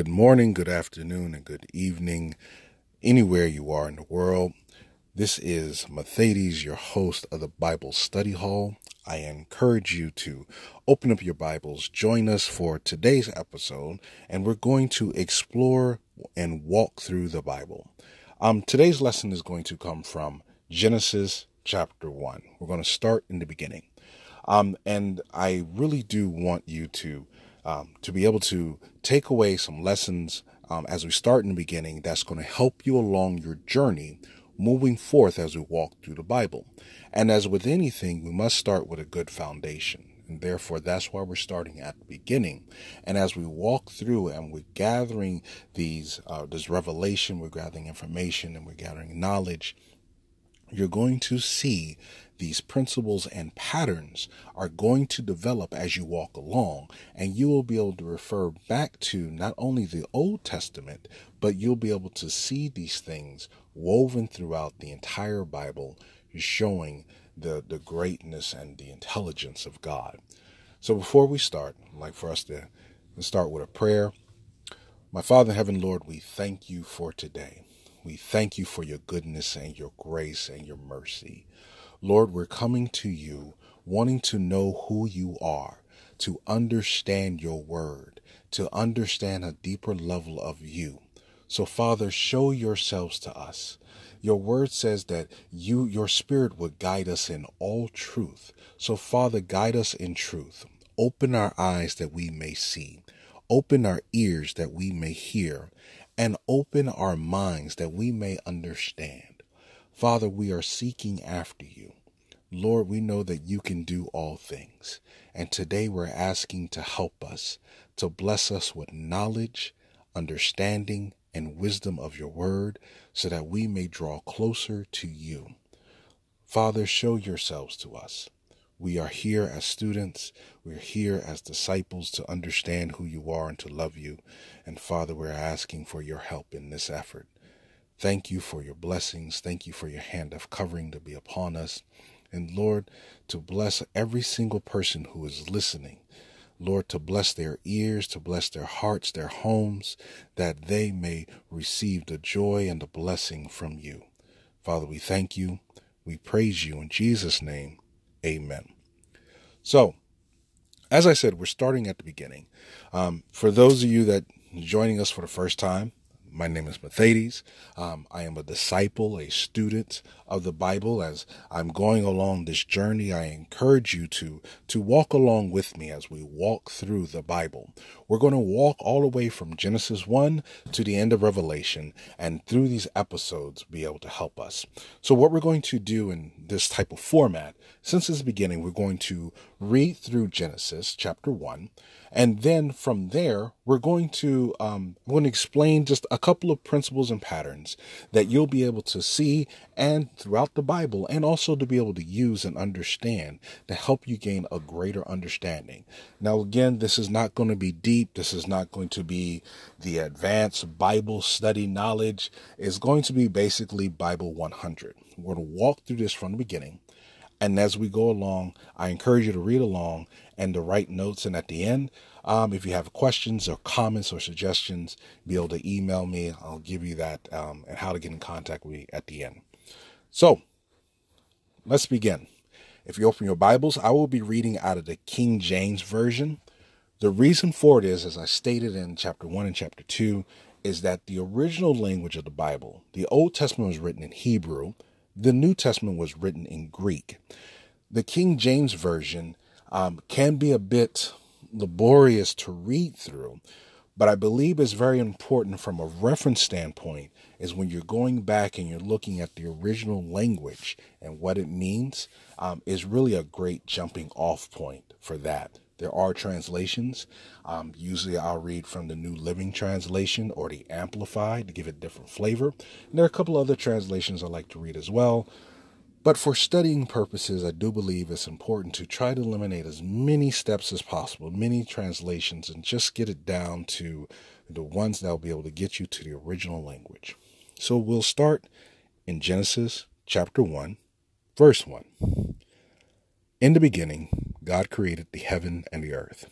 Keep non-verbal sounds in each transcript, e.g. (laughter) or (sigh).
Good morning, good afternoon, and good evening, anywhere you are in the world. This is Mathetes, your host of the Bible Study Hall. I encourage you to open up your Bibles, join us for today's episode, and we're going to explore and walk through the Bible. Um, today's lesson is going to come from Genesis chapter 1. We're going to start in the beginning. Um, and I really do want you to um, to be able to take away some lessons um, as we start in the beginning that's going to help you along your journey moving forth as we walk through the Bible. And as with anything, we must start with a good foundation. And therefore, that's why we're starting at the beginning. And as we walk through and we're gathering these, uh, this revelation, we're gathering information and we're gathering knowledge, you're going to see these principles and patterns are going to develop as you walk along, and you will be able to refer back to not only the Old Testament, but you'll be able to see these things woven throughout the entire Bible, showing the, the greatness and the intelligence of God. So before we start, I'd like for us to start with a prayer. My Father in heaven, Lord, we thank you for today. We thank you for your goodness and your grace and your mercy. Lord, we're coming to you wanting to know who you are, to understand your word, to understand a deeper level of you. So, Father, show yourselves to us. Your word says that you, your spirit would guide us in all truth. So, Father, guide us in truth. Open our eyes that we may see. Open our ears that we may hear. And open our minds that we may understand. Father, we are seeking after you. Lord, we know that you can do all things. And today we're asking to help us, to bless us with knowledge, understanding, and wisdom of your word, so that we may draw closer to you. Father, show yourselves to us. We are here as students. We're here as disciples to understand who you are and to love you. And Father, we're asking for your help in this effort. Thank you for your blessings. Thank you for your hand of covering to be upon us. And Lord, to bless every single person who is listening. Lord, to bless their ears, to bless their hearts, their homes, that they may receive the joy and the blessing from you. Father, we thank you. We praise you in Jesus' name. Amen. So, as I said, we're starting at the beginning. Um, for those of you that joining us for the first time, my name is Mathetes. Um, I am a disciple, a student of the Bible. As I'm going along this journey, I encourage you to to walk along with me as we walk through the Bible. We're going to walk all the way from Genesis 1 to the end of Revelation, and through these episodes, be able to help us. So, what we're going to do in this type of format, since its beginning, we're going to read through Genesis chapter 1 and then from there, we're going to um, I'm going to explain just a couple of principles and patterns that you'll be able to see and throughout the Bible, and also to be able to use and understand to help you gain a greater understanding. Now, again, this is not going to be deep. This is not going to be the advanced Bible study knowledge. It's going to be basically Bible 100. We're going to walk through this from the beginning. And as we go along, I encourage you to read along and to write notes. And at the end, um, if you have questions or comments or suggestions, be able to email me. I'll give you that um, and how to get in contact with me at the end. So let's begin. If you open your Bibles, I will be reading out of the King James Version. The reason for it is, as I stated in chapter 1 and chapter 2, is that the original language of the Bible, the Old Testament was written in Hebrew, the New Testament was written in Greek. The King James Version um, can be a bit laborious to read through, but I believe it's very important from a reference standpoint is when you're going back and you're looking at the original language and what it means um, is really a great jumping off point for that. There are translations. Um, usually I'll read from the New Living Translation or the Amplified to give it different flavor. And there are a couple other translations I like to read as well. But for studying purposes, I do believe it's important to try to eliminate as many steps as possible, many translations, and just get it down to the ones that will be able to get you to the original language. So we'll start in Genesis chapter 1, verse 1. In the beginning, God created the heaven and the earth.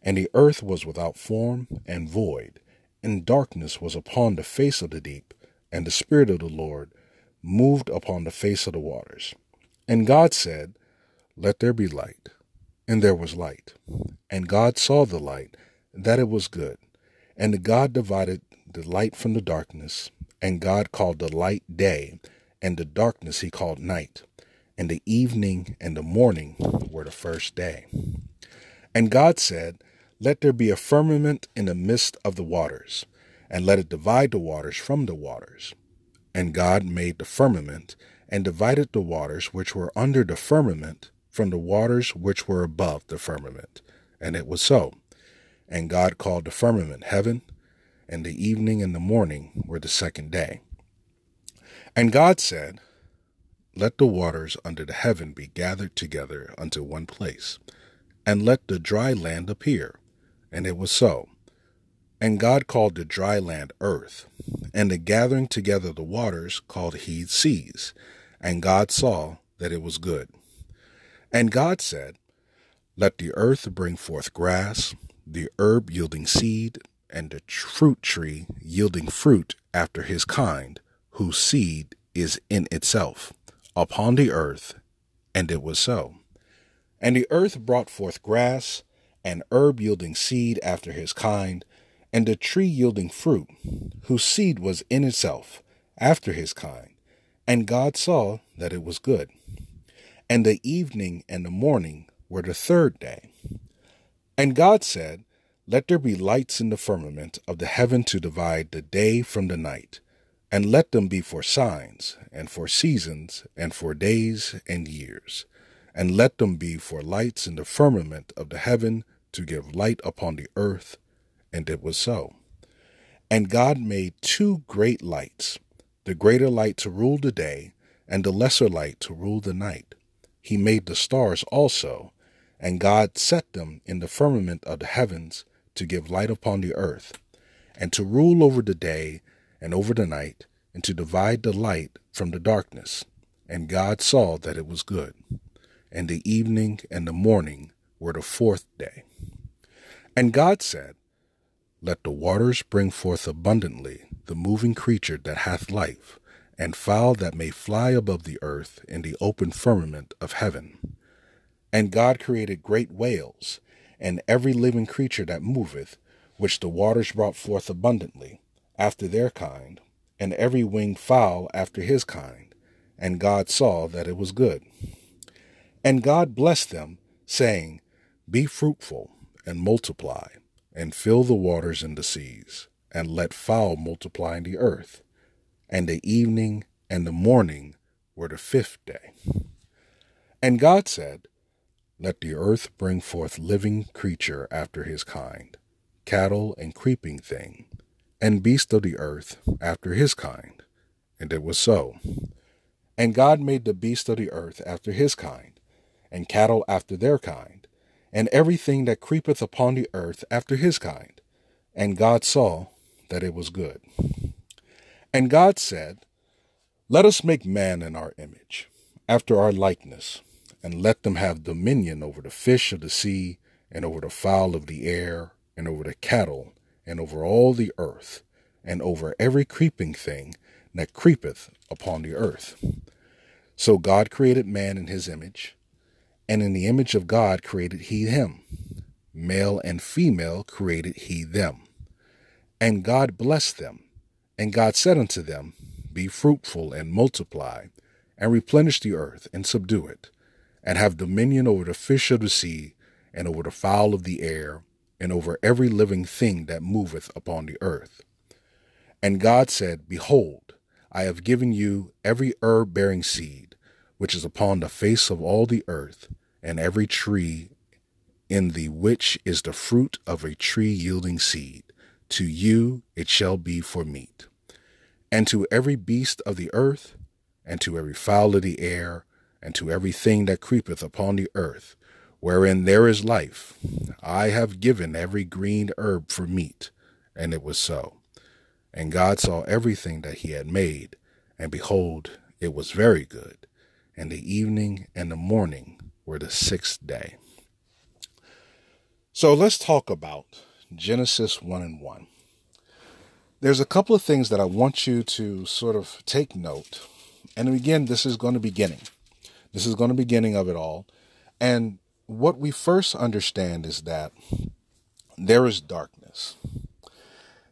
And the earth was without form and void, and darkness was upon the face of the deep, and the Spirit of the Lord moved upon the face of the waters. And God said, Let there be light. And there was light. And God saw the light, that it was good. And God divided the light from the darkness. And God called the light day, and the darkness he called night. And the evening and the morning were the first day. And God said, Let there be a firmament in the midst of the waters, and let it divide the waters from the waters. And God made the firmament, and divided the waters which were under the firmament from the waters which were above the firmament. And it was so. And God called the firmament heaven, and the evening and the morning were the second day. And God said, Let the waters under the heaven be gathered together unto one place, and let the dry land appear. And it was so. And God called the dry land earth, and the gathering together the waters called he seas. And God saw that it was good. And God said, Let the earth bring forth grass, the herb yielding seed, and the fruit tree yielding fruit after his kind, whose seed is in itself, upon the earth. And it was so. And the earth brought forth grass, and herb yielding seed after his kind, and a tree yielding fruit, whose seed was in itself, after his kind. And God saw that it was good. And the evening and the morning were the third day. And God said, Let there be lights in the firmament of the heaven to divide the day from the night, and let them be for signs, and for seasons, and for days and years, and let them be for lights in the firmament of the heaven to give light upon the earth and it was so. And God made two great lights, the greater light to rule the day, and the lesser light to rule the night. He made the stars also, and God set them in the firmament of the heavens to give light upon the earth, and to rule over the day and over the night, and to divide the light from the darkness. And God saw that it was good. And the evening and the morning were the fourth day. And God said, let the waters bring forth abundantly the moving creature that hath life, and fowl that may fly above the earth in the open firmament of heaven. And God created great whales, and every living creature that moveth, which the waters brought forth abundantly, after their kind, and every winged fowl after his kind. And God saw that it was good. And God blessed them, saying, Be fruitful, and multiply and fill the waters and the seas, and let fowl multiply in the earth. And the evening and the morning were the fifth day. And God said, Let the earth bring forth living creature after his kind, cattle and creeping thing, and beast of the earth after his kind. And it was so. And God made the beast of the earth after his kind, and cattle after their kind and everything that creepeth upon the earth after his kind. And God saw that it was good. And God said, Let us make man in our image, after our likeness, and let them have dominion over the fish of the sea, and over the fowl of the air, and over the cattle, and over all the earth, and over every creeping thing that creepeth upon the earth. So God created man in his image and in the image of God created he him. Male and female created he them. And God blessed them. And God said unto them, Be fruitful and multiply, and replenish the earth and subdue it, and have dominion over the fish of the sea, and over the fowl of the air, and over every living thing that moveth upon the earth. And God said, Behold, I have given you every herb bearing seed, which is upon the face of all the earth, and every tree in the which is the fruit of a tree yielding seed. To you it shall be for meat. And to every beast of the earth, and to every fowl of the air, and to every thing that creepeth upon the earth, wherein there is life, I have given every green herb for meat. And it was so. And God saw everything that he had made, and behold, it was very good. And the evening and the morning were the sixth day. So let's talk about Genesis 1 and 1. there's a couple of things that I want you to sort of take note. And again, this is going to be beginning. This is going to beginning of it all. And what we first understand is that there is darkness.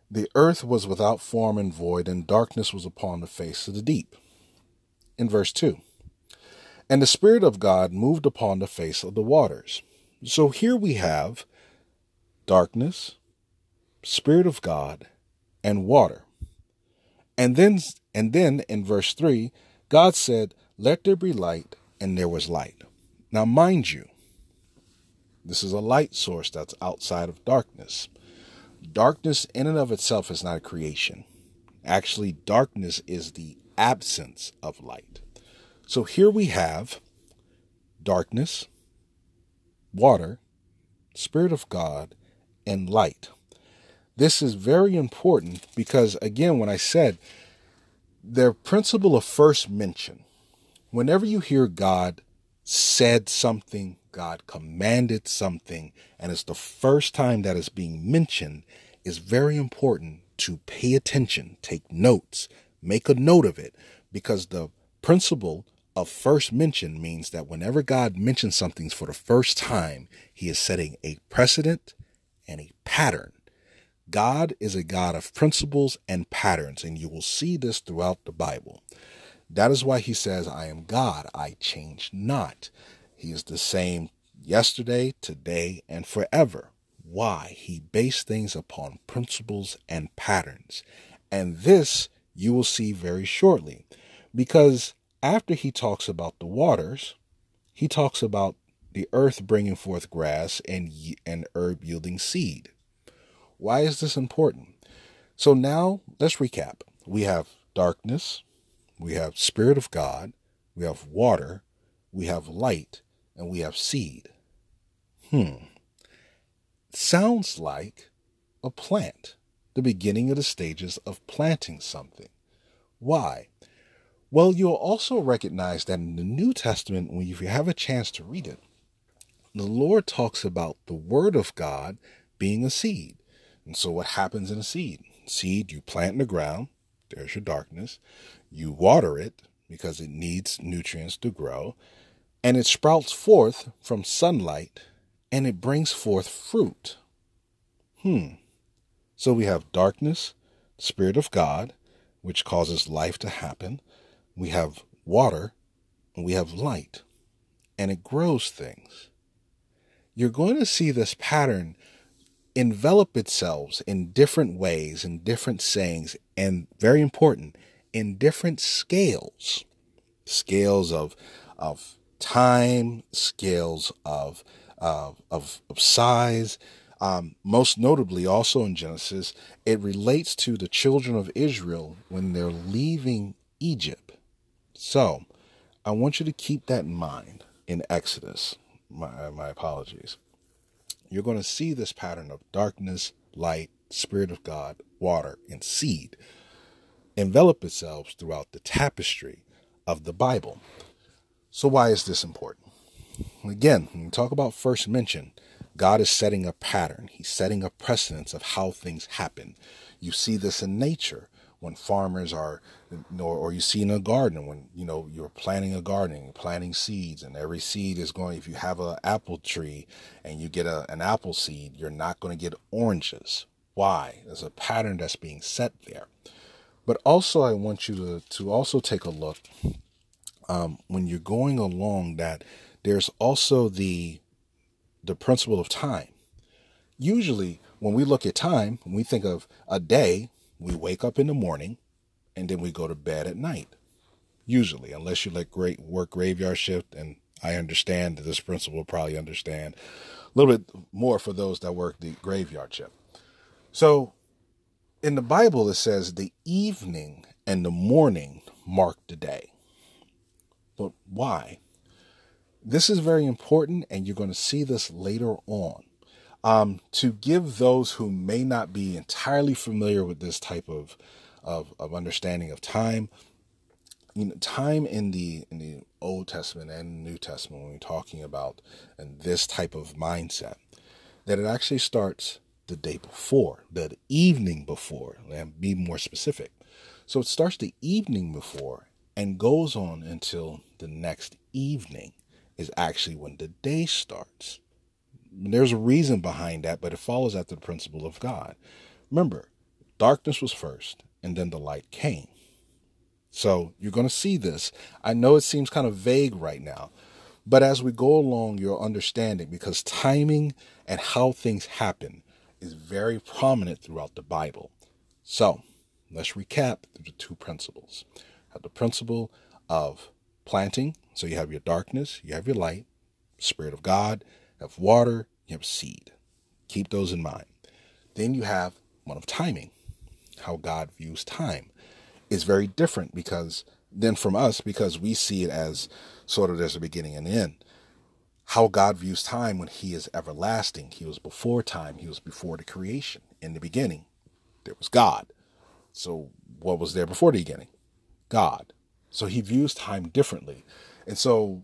The earth was without form and void, and darkness was upon the face of the deep. In verse 2. And the Spirit of God moved upon the face of the waters. So here we have darkness, Spirit of God, and water. And then and then in verse 3, God said, Let there be light, and there was light. Now mind you, this is a light source that's outside of darkness. Darkness in and of itself is not a creation. Actually, darkness is the absence of light. So here we have darkness, water, Spirit of God, and light. This is very important because, again, when I said the principle of first mention, whenever you hear God said something, God commanded something, and it's the first time that is being mentioned, is very important to pay attention, take notes, make a note of it, because the principle of first mention means that whenever God mentions something for the first time, he is setting a precedent and a pattern God is a God of principles and patterns, and you will see this throughout the Bible. That is why he says, I am God, I change not. He is the same yesterday, today, and forever. Why? He based things upon principles and patterns. And this you will see very shortly. Because after he talks about the waters, he talks about the earth bringing forth grass and, and herb yielding seed. Why is this important? So now let's recap. We have darkness, we have Spirit of God, we have water, we have light, and we have seed. Hmm. Sounds like a plant, the beginning of the stages of planting something. Why? Well, you'll also recognize that in the New Testament, when you have a chance to read it, the Lord talks about the Word of God being a seed. And so, what happens in a seed? Seed you plant in the ground, there's your darkness. You water it because it needs nutrients to grow, and it sprouts forth from sunlight and it brings forth fruit. Hmm. So we have darkness, Spirit of God, which causes life to happen. We have water, and we have light, and it grows things. You're going to see this pattern envelop itself in different ways, in different sayings, and very important, in different scales. Scales of of time, scales of of of, size. Um, most notably, also in Genesis, it relates to the children of Israel when they're leaving Egypt. So, I want you to keep that in mind in Exodus. My, my apologies you're going to see this pattern of darkness, light, Spirit of God, water, and seed envelop itself throughout the tapestry of the Bible. So, why is this important? Again, when we talk about first mention, God is setting a pattern, He's setting a precedence of how things happen. You see this in nature when farmers are or, or you see in a garden when you know you're planting a garden planting seeds and every seed is going if you have an apple tree and you get a, an apple seed you're not going to get oranges. Why? There's a pattern that's being set there. But also i want you to, to also take a look um, when you're going along that there's also the the principle of time. Usually when we look at time when we think of a day we wake up in the morning and then we go to bed at night. Usually, unless you like great work graveyard shift, and I understand that this principle probably understand a little bit more for those that work the graveyard shift. So in the Bible, it says the evening and the morning mark the day. But why? This is very important, and you're going to see this later on um, to give those who may not be entirely familiar with this type of, of, of understanding of time, you know, time in the in the Old Testament and New Testament when we're talking about and this type of mindset, that it actually starts the day before, the evening before, and be more specific. So it starts the evening before and goes on until the next evening is actually when the day starts. There's a reason behind that, but it follows after the principle of God. Remember, darkness was first, and then the light came. So you're going to see this. I know it seems kind of vague right now, but as we go along, you'll understand it because timing and how things happen is very prominent throughout the Bible. So let's recap the two principles. Have the principle of planting, so you have your darkness, you have your light, Spirit of God, you have water, you have seed. Keep those in mind. Then you have one of timing, how God views time is very different because than from us because we see it as sort of there's a beginning and end. How God views time when He is everlasting. He was before time. He was before the creation. In the beginning, there was God. So what was there before the beginning? God. So He views time differently. And so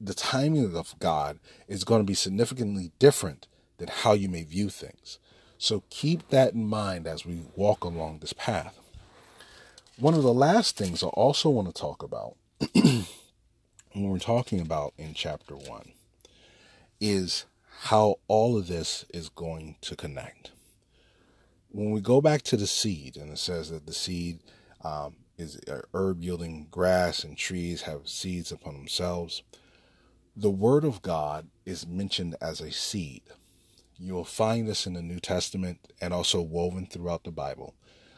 the timing of God is going to be significantly different than how you may view things. So keep that in mind as we walk along this path. One of the last things I also want to talk about (clears throat) when we're talking about in chapter one is how all of this is going to connect. When we go back to the seed, and it says that the seed um, is herb yielding grass and trees have seeds upon themselves, the word of God is mentioned as a seed. You will find this in the New Testament and also woven throughout the Bible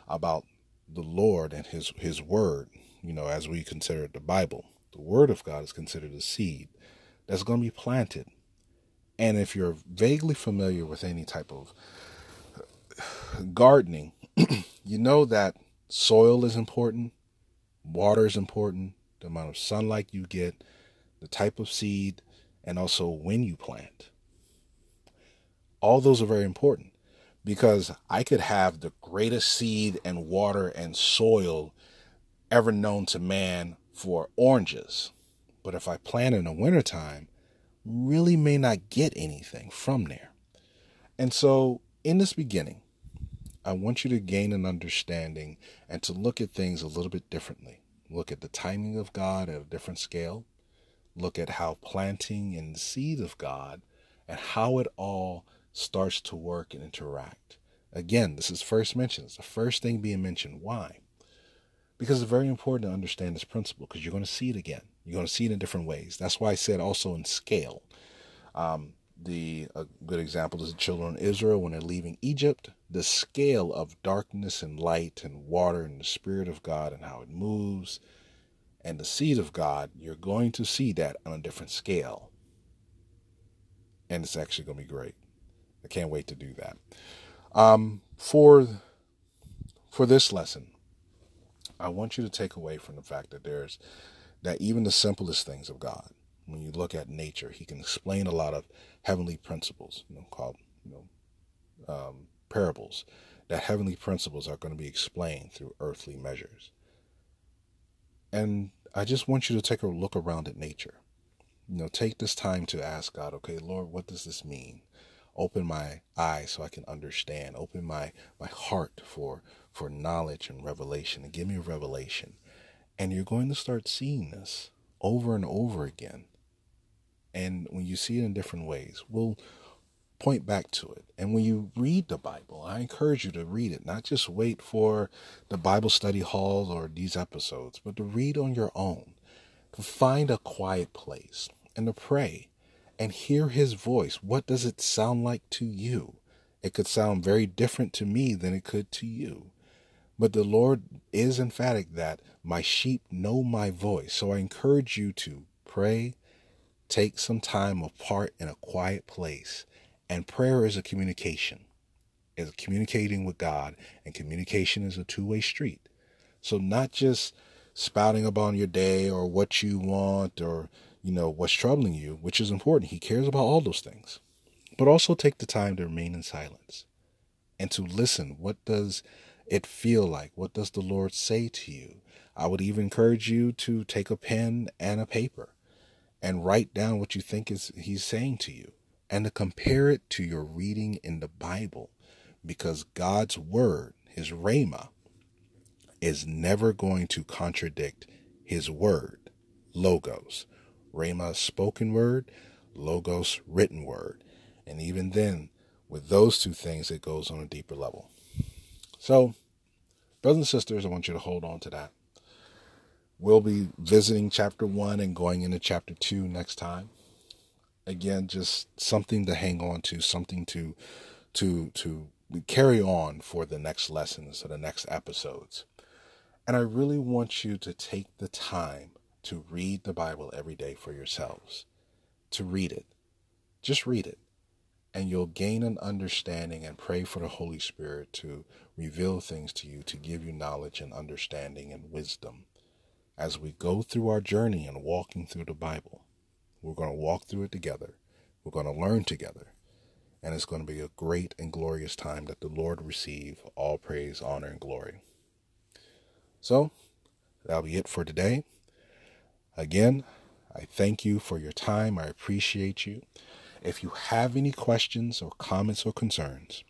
about the Lord and his his word, you know, as we consider the Bible. The word of God is considered a seed that's going to be planted. And if you're vaguely familiar with any type of gardening, (clears throat) you know that soil is important, water is important, the amount of sunlight you get, the type of seed, and also when you plant. All those are very important because I could have the greatest seed and water and soil ever known to man for oranges. But if I plant in the wintertime, really may not get anything from there. And so, in this beginning, I want you to gain an understanding and to look at things a little bit differently. Look at the timing of God at a different scale. Look at how planting in the seed of God and how it all starts to work and interact. Again, this is first mentioned. It's the first thing being mentioned. Why? Because it's very important to understand this principle because you're going to see it again. You're going to see it in different ways. That's why I said also in scale. Um, the a good example is the children of Israel when they're leaving Egypt. The scale of darkness and light and water and the Spirit of God and how it moves and the seed of God, you're going to see that on a different scale. And it's actually going to be great. I can't wait to do that. Um, for for this lesson, I want you to take away from the fact that there's that even the simplest things of God, when you look at nature, He can explain a lot of heavenly principles, you know, called you know um, parables. That heavenly principles are going to be explained through earthly measures. And I just want you to take a look around at nature. You know, take this time to ask God, okay, Lord, what does this mean? Open my eyes so I can understand, open my, my heart for for knowledge and revelation and give me a revelation. And you're going to start seeing this over and over again. And when you see it in different ways, we'll point back to it. And when you read the Bible, I encourage you to read it, not just wait for the Bible study halls or these episodes, but to read on your own. To find a quiet place and to pray and hear his voice. What does it sound like to you? It could sound very different to me than it could to you. But the Lord is emphatic that my sheep know my voice. So I encourage you to pray, take some time apart in a quiet place. And prayer is a communication, is communicating with God, and communication is a two way street. So not just spouting about your day or what you want or you know, what's troubling you, which is important. He cares about all those things. But also take the time to remain in silence and to listen. What does it feel like? What does the Lord say to you? I would even encourage you to take a pen and a paper and write down what you think is he's saying to you and to compare it to your reading in the Bible. because God's word, his rhema, is never going to contradict his word, logos. Rhema, spoken word, logos, written word. And even then, with those two things, it goes on a deeper level. So, brothers and sisters, I want you to hold on to that. We'll be visiting chapter one and going into chapter two next time. Again, just something to hang on to, something to to to carry on for the next lessons or the next episodes. And I really want you to take the time to read the Bible every day for yourselves. To read it. Just read it. And you'll gain an understanding and pray for the Holy Spirit to reveal things to you, to give you knowledge and understanding and wisdom. As we go through our journey and walking through the Bible, we're going to walk through it together. We're going to learn together and it's going to be a great and glorious time that the Lord receive all praise, honor, and glory. So, that'll be it for today. Again, I thank you for your time. I appreciate you. If you have any questions or comments or concerns,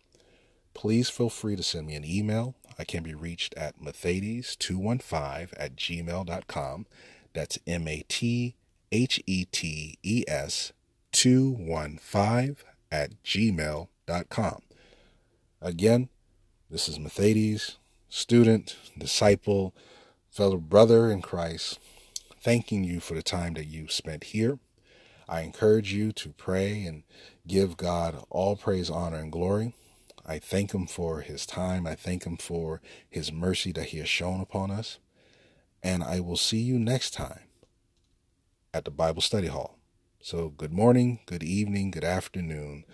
please feel free to send me an email. I can be reached at mathetes215 at gmail.com. That's M A T H E T E S 215 at gmail.com. Again, this is Mathetes, student, disciple, fellow brother in Christ, thanking you for the time that you spent here. I encourage you to pray and give God all praise, honor, and glory. I thank Him for His time. I thank Him for His mercy that He has shown upon us. And I will see you next time at the Bible Study Hall. So, good morning, good evening, good afternoon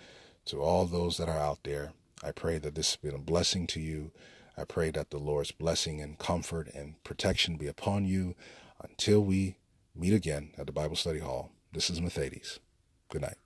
to all those that are out there. I pray that this has been a blessing to you. I pray that the Lord's blessing and comfort and protection be upon you until we meet again at the Bible Study Hall, this is Mathetes. Good night.